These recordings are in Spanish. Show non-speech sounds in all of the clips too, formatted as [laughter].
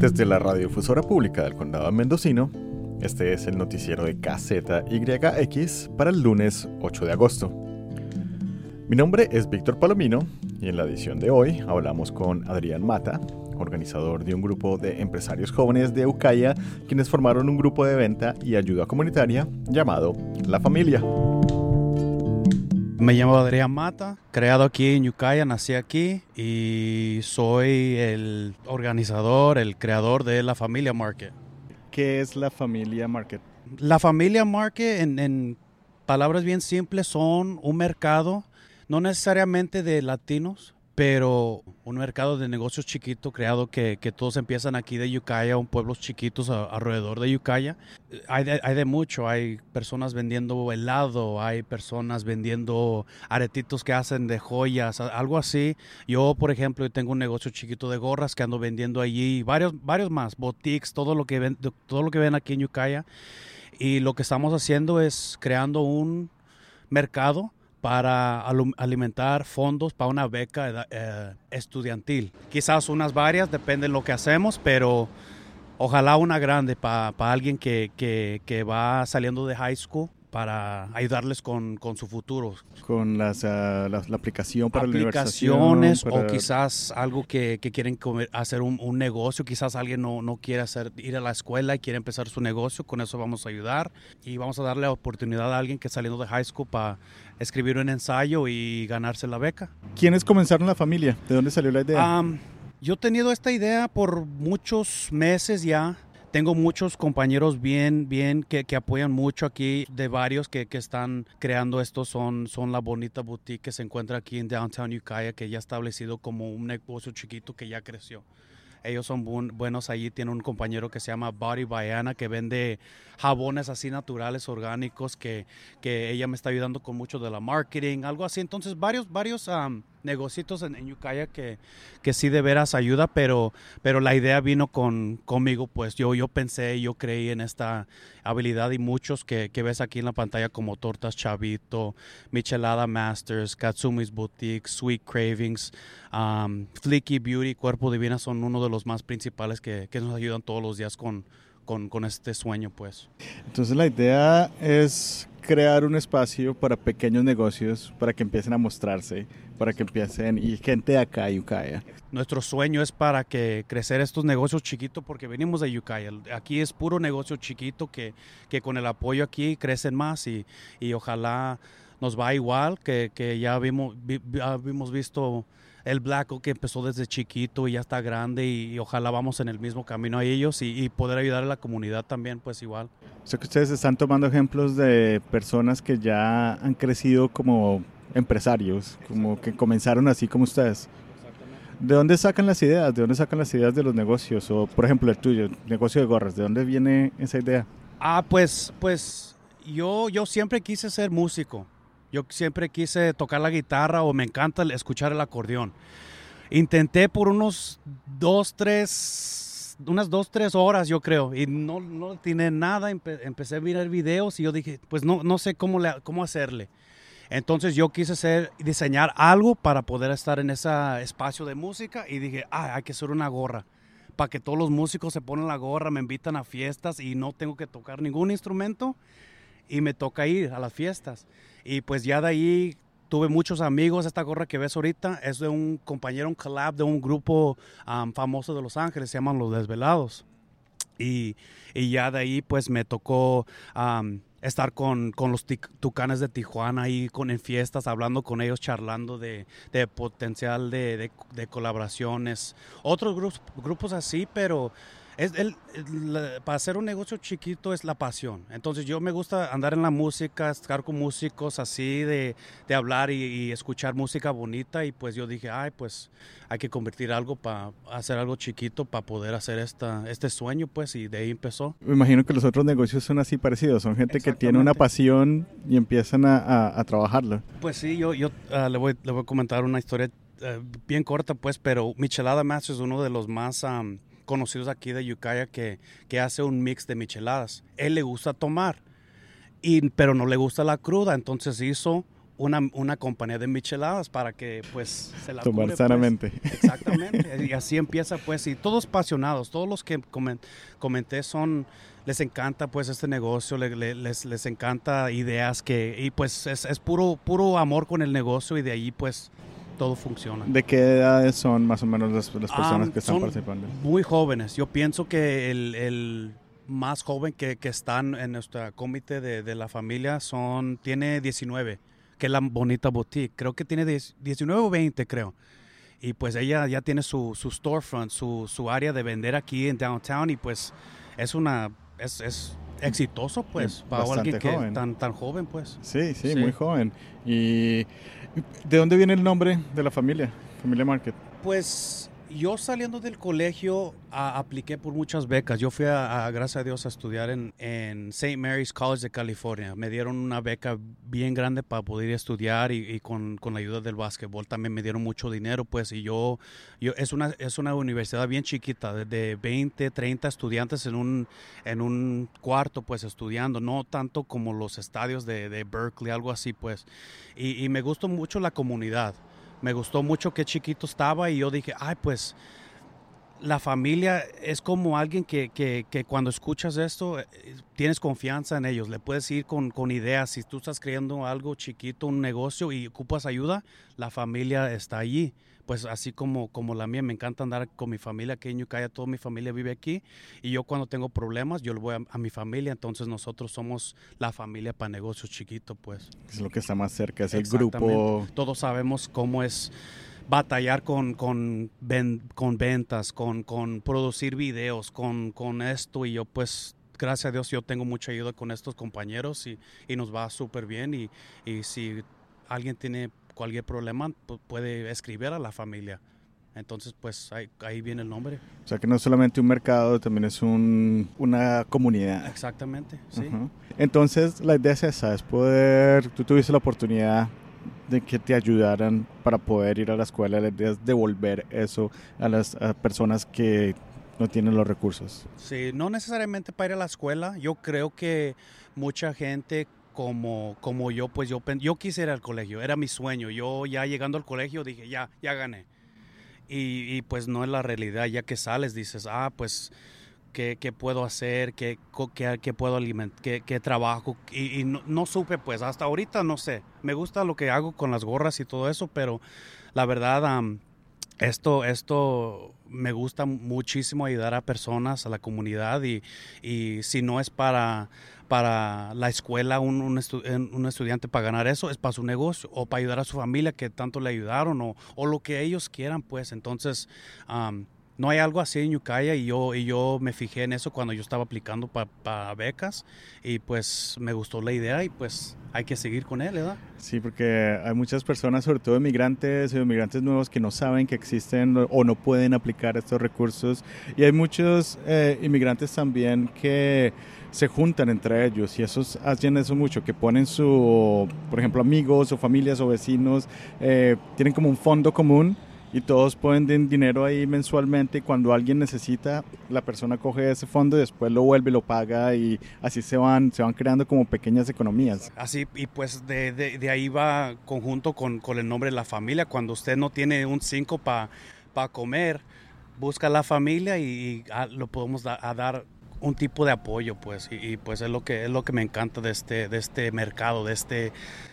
Desde la radiodifusora pública del condado mendocino, este es el noticiero de KZYX para el lunes 8 de agosto. Mi nombre es Víctor Palomino y en la edición de hoy hablamos con Adrián Mata, organizador de un grupo de empresarios jóvenes de Ucaya, quienes formaron un grupo de venta y ayuda comunitaria llamado La Familia. Me llamo Adrián Mata, creado aquí en Ucaya, nací aquí y soy el organizador, el creador de la Familia Market. ¿Qué es la Familia Market? La Familia Market, en, en palabras bien simples, son un mercado, no necesariamente de latinos, pero un mercado de negocios chiquito creado que, que, todos empiezan aquí de Ucaya, un pueblos chiquitos alrededor de Ucaya. Hay de, hay de, mucho, hay personas vendiendo helado, hay personas vendiendo aretitos que hacen de joyas, algo así. Yo, por ejemplo, tengo un negocio chiquito de gorras que ando vendiendo allí, varios, varios más, boutiques, todo lo que ven, todo lo que ven aquí en Ucaya. Y lo que estamos haciendo es creando un mercado para alimentar fondos para una beca eh, estudiantil. Quizás unas varias, depende de lo que hacemos, pero ojalá una grande para alguien que, que, que, va saliendo de high school para ayudarles con, con su futuro. Con las, uh, la, la, aplicación para Aplicaciones la o quizás algo que, que quieren comer, hacer un, un, negocio, quizás alguien no, no quiere hacer, ir a la escuela y quiere empezar su negocio, con eso vamos a ayudar y vamos a darle la oportunidad a alguien que saliendo de high school para escribir un ensayo y ganarse la beca. ¿Quiénes comenzaron la familia? ¿De dónde salió la idea? Um, yo he tenido esta idea por muchos meses ya tengo muchos compañeros bien, bien que, que apoyan mucho aquí, de varios que, que, están creando esto. Son, son la bonita boutique que se encuentra aquí en Downtown Ukiah, que ya establecido como un negocio chiquito que ya creció. Ellos son buen, buenos allí. Tiene un compañero que se llama Body Bayana que vende jabones así naturales, orgánicos, que, que ella me está ayudando con mucho de la marketing, algo así. Entonces, varios, varios um, negocios en, en que, que sí de veras ayuda, pero, pero la idea vino con, conmigo, pues yo, yo pensé, yo creí en esta habilidad y muchos que, que ves aquí en la pantalla como Tortas Chavito, Michelada Masters, Katsumi's Boutique, Sweet Cravings, um, Flicky Beauty, Cuerpo Divina son uno de los más principales que, que nos ayudan todos los días con, con, con, este sueño, pues. Entonces la idea es crear un espacio para pequeños negocios, para que empiecen a mostrarse, para que empiecen, y gente de acá, Ucaya. Nuestro sueño es para que crecer estos negocios chiquitos, porque venimos de Ucaya. Aquí es puro negocio chiquito que, que con el apoyo aquí crecen más y, y ojalá nos va igual, que, que ya vimos, vi, vimos visto el Black que empezó desde chiquito y ya está grande y, y ojalá vamos en el mismo camino a ellos y, y, poder ayudar a la comunidad también, pues igual. Sé que ustedes están tomando ejemplos de personas que ya han crecido como empresarios, como que comenzaron así como ustedes. ¿De dónde sacan las ideas? ¿De dónde sacan las ideas de los negocios? O, por ejemplo, el tuyo, negocio de gorras, ¿de dónde viene esa idea? Ah, pues, pues yo, yo siempre quise ser músico. Yo siempre quise tocar la guitarra o me encanta escuchar el acordeón. Intenté por unos dos, tres, unas dos, tres horas yo creo y no, no tiene nada. Empe empecé a mirar videos y yo dije, pues no, no sé cómo, le, cómo hacerle. Entonces yo quise hacer, diseñar algo para poder estar en ese espacio de música y dije, ah, hay que hacer una gorra para que todos los músicos se ponen la gorra, me invitan a fiestas y no tengo que tocar ningún instrumento y me toca ir a las fiestas. Y pues ya de ahí tuve muchos amigos. Esta gorra que ves ahorita es de un compañero, un collab de un grupo um, famoso de Los Ángeles, se llaman Los Desvelados. Y, y ya de ahí pues me tocó um, estar con, con los tucanes de Tijuana ahí con, en fiestas, hablando con ellos, charlando de, de potencial de, de, de, colaboraciones. Otros grupos, grupos así, pero es el, el, para hacer un negocio chiquito es la pasión. Entonces yo me gusta andar en la música, estar con músicos así, de, de hablar y, y, escuchar música bonita y pues yo dije, ay, pues hay que convertir algo para hacer algo chiquito para poder hacer esta, este sueño, pues y de ahí empezó. Me imagino que los otros negocios son así parecidos, son gente que tiene una pasión y empiezan a, a, a trabajarlo. Pues sí, yo, yo uh, le, voy, le voy a comentar una historia uh, bien corta, pues, pero Michelada Masters es uno de los más... Um, conocidos aquí de Ucaya que, que hace un mix de micheladas. Él le gusta tomar, y, pero no le gusta la cruda, entonces hizo una, una compañía de micheladas para que pues se la Tomar cure, pues. sanamente. Exactamente. [laughs] y así empieza pues y todos apasionados, todos los que comen- comenté son les encanta pues este negocio, le- le- les, les encanta ideas que y pues es, es puro puro amor con el negocio y de ahí pues todo funciona. ¿De qué edades son más o menos las, las personas Ah, que están son participando? Muy jóvenes. Yo pienso que el, el más joven que, que están en nuestro comité de, de la familia son tiene 19, que es la bonita boutique. Creo que tiene 10 19 o 20, creo. Y pues ella ya tiene su, su storefront, su, su área de vender aquí en downtown y pues es una es, es exitoso pues para alguien que joven. tan tan joven pues. Sí, sí, Sí. muy joven. ¿Y de dónde viene el nombre de la familia? Familia Market. Pues yo saliendo del colegio apliqué por muchas becas. Yo fui a, gracias a Dios a estudiar en, en St. Mary's College de California. Me dieron una beca bien grande para poder estudiar y, con, con la ayuda del básquetbol también me dieron mucho dinero pues y yo, yo es, una, es una universidad bien chiquita de, de 20, 30 estudiantes en un, en un cuarto pues estudiando, no tanto como los estadios de, de Berkeley, algo así pues. Y, y me gustó mucho la comunidad me gustó mucho qué chiquito estaba y yo dije, ay, pues la familia es como alguien que, que- cuando escuchas esto, eh, tienes confianza en ellos, le puedes ir con, con ideas. Si tú estás creando algo chiquito, un negocio y ocupas ayuda, la familia está allí. Pues así como, como la mía, me encanta andar con mi familia aquí en Ucaya, toda mi familia vive aquí y yo cuando tengo problemas, yo le voy a, a mi familia, entonces nosotros somos la familia para negocios chiquitos, pues. Es lo que está más cerca, es el grupo. Todos sabemos cómo es batallar con, con, ven- con ventas, con, con producir videos, con, con esto y yo pues gracias a Dios yo tengo mucha ayuda con estos compañeros y, y nos va súper bien y, y si alguien tiene cualquier problema pu- puede escribir a la familia. Entonces pues ahí, ahí viene el nombre. O sea que no es solamente un mercado, también es un, una comunidad. Exactamente, sí. Ujú. Entonces la idea es esa, es poder, tú tuviste la oportunidad de que te ayudaran para poder ir a la escuela, la idea es devolver eso a las a personas que no tienen los recursos. Sí, no necesariamente para ir a la escuela. Yo creo que mucha gente como, como yo, pues yo, yo quise ir al colegio, era mi sueño. Yo ya llegando al colegio dije, ya, ya gané. Y, y, pues no es la realidad, ya que sales dices, ah, pues, ¿qué, qué puedo hacer? ¿Qué, qué, qué puedo alimentar? ¿Qué, qué trabajo? Y, no, no supe, pues hasta ahorita no sé. Me gusta lo que hago con las gorras y todo eso, pero la verdad... am, esto, esto me gusta muchísimo ayudar a personas, a la comunidad y, y si no es para, para la escuela, un, un, estu- un estudiante para ganar eso, es para su negocio o para ayudar a su familia que tanto le ayudaron o, o lo que ellos quieran, pues. Entonces am, no hay algo así en Ucaya y yo, y yo me fijé en eso cuando yo estaba aplicando para becas y pues me gustó la idea y pues hay que seguir con él, ¿verdad? Sí, porque hay muchas personas, sobre todo inmigrantes y inmigrantes nuevos, que no saben que existen o no pueden aplicar estos recursos. Y hay muchos eh, inmigrantes también que se juntan entre ellos y esos hacen eso mucho, que ponen su, por ejemplo, amigos o familias o vecinos, eh, tienen como un fondo común y todos ponen din- dinero ahí mensualmente y cuando alguien necesita, la persona coge ese fondo y después lo vuelve lo paga y así se van, se van creando como pequeñas economías. Así, y pues de, de- ahí va conjunto con, con el nombre de la familia. Cuando usted no tiene un 5 para comer, busca la familia y, y, ah, lo podemos da- a dar un tipo de apoyo, pues. Y, y, pues es lo que es lo que me encanta de este, de este mercado, de este,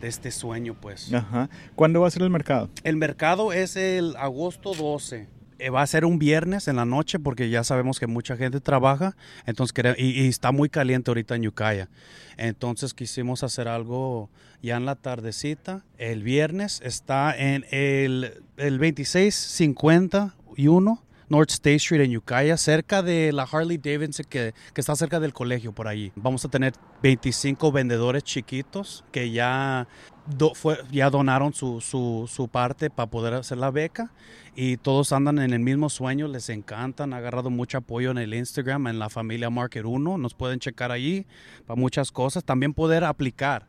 de este sueño, pues. Ajá. ¿Cuándo va a ser el mercado? El mercado es el agosto 12. Eh, Va a ser un viernes en la noche porque ya sabemos que mucha gente trabaja entonces y, y está muy caliente ahorita en Ucaya. Entonces quisimos hacer algo ya en la tardecita. El viernes está en el, el 2651 North State Street en Ucaya, cerca de la Harley Davidson que, que está cerca del colegio por allí. Vamos a tener 25 vendedores chiquitos que ya do- fue- ya donaron su, su, su parte para poder hacer la beca y todos andan en el mismo sueño, les encantan, han agarrado mucho apoyo en el Instagram, en la familia Market 1, nos pueden checar allí para muchas cosas, también poder aplicar.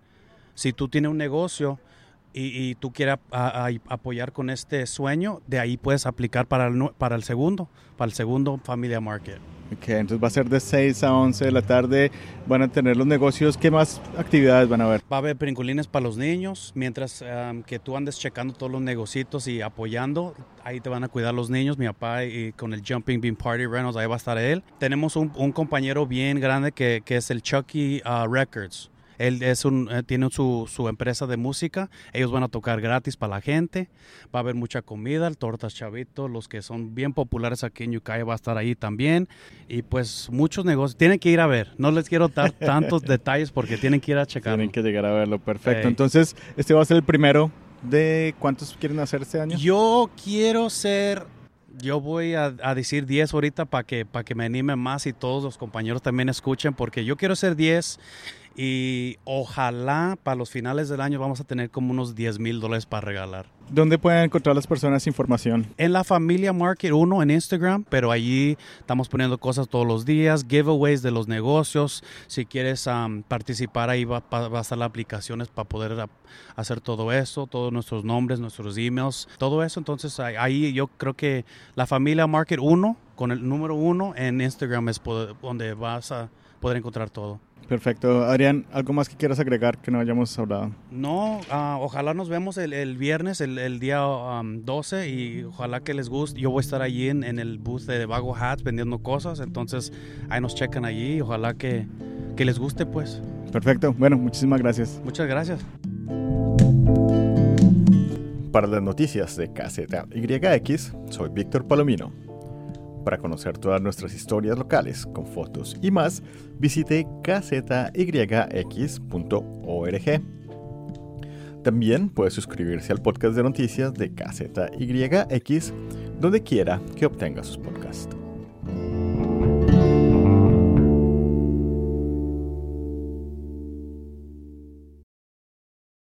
Si tú tienes un negocio y, y tú quieres a- a- apoyar con este sueño, de ahí puedes aplicar para el, para el segundo, para el segundo Familia Market. Ok, entonces va a ser de 6 a 11 de la tarde. Van a tener los negocios. ¿Qué más actividades van a haber? Va a haber brincolines para los niños. Mientras um, que tú andes checando todos los negocios y apoyando, ahí te van a cuidar los niños. Mi papá y con el Jumping Bean Party Reynolds, ahí va a estar él. Tenemos un, un compañero bien grande que, que es el Chucky uh, Records. Él es un, eh, tiene su, su, empresa de música. Ellos van a tocar gratis para la gente. Va a haber mucha comida, el tortas chavito, los que son bien populares aquí en Yucaya va a estar ahí también. Y pues muchos negocios. Tienen que ir a ver. No les quiero dar [laughs] tantos detalles porque tienen que ir a checar. Tienen que llegar a verlo. Perfecto. Entonces, este va a ser el primero de cuántos quieren hacer este año. Yo quiero ser yo voy a, a decir 10 ahorita para que, para que me anime más y todos los compañeros también escuchen, porque yo quiero ser 10 y ojalá para los finales del año vamos a tener como unos 10 mil dólares para regalar. ¿Dónde pueden encontrar las personas información? En la familia Market 1 en Instagram, pero allí estamos poniendo cosas todos los días, giveaways de los negocios. Si quieres um, participar, ahí va, va, a estar las aplicaciones para poder hacer todo eso, todos nuestros nombres, nuestros emails, todo eso. Entonces ahí yo creo que la familia Market 1 con el número 1 en Instagram es donde vas a poder encontrar todo. Perfecto. Adrián, ¿algo más que quieras agregar que no hayamos hablado? No, uh, ojalá nos vemos el, el viernes, el, el día um, 12 y ojalá que les guste. Yo voy a estar allí en, en, el booth de Vago Hats vendiendo cosas, entonces ahí nos checan allí y ojalá que, que les guste pues. Perfecto. Bueno, muchísimas gracias. Muchas gracias. Para las noticias de KZYX, soy Víctor Palomino. Para conocer todas nuestras historias locales con fotos y más, visite kzyx.org. También puede suscribirse al podcast de noticias de KZYX donde quiera que obtenga sus podcasts.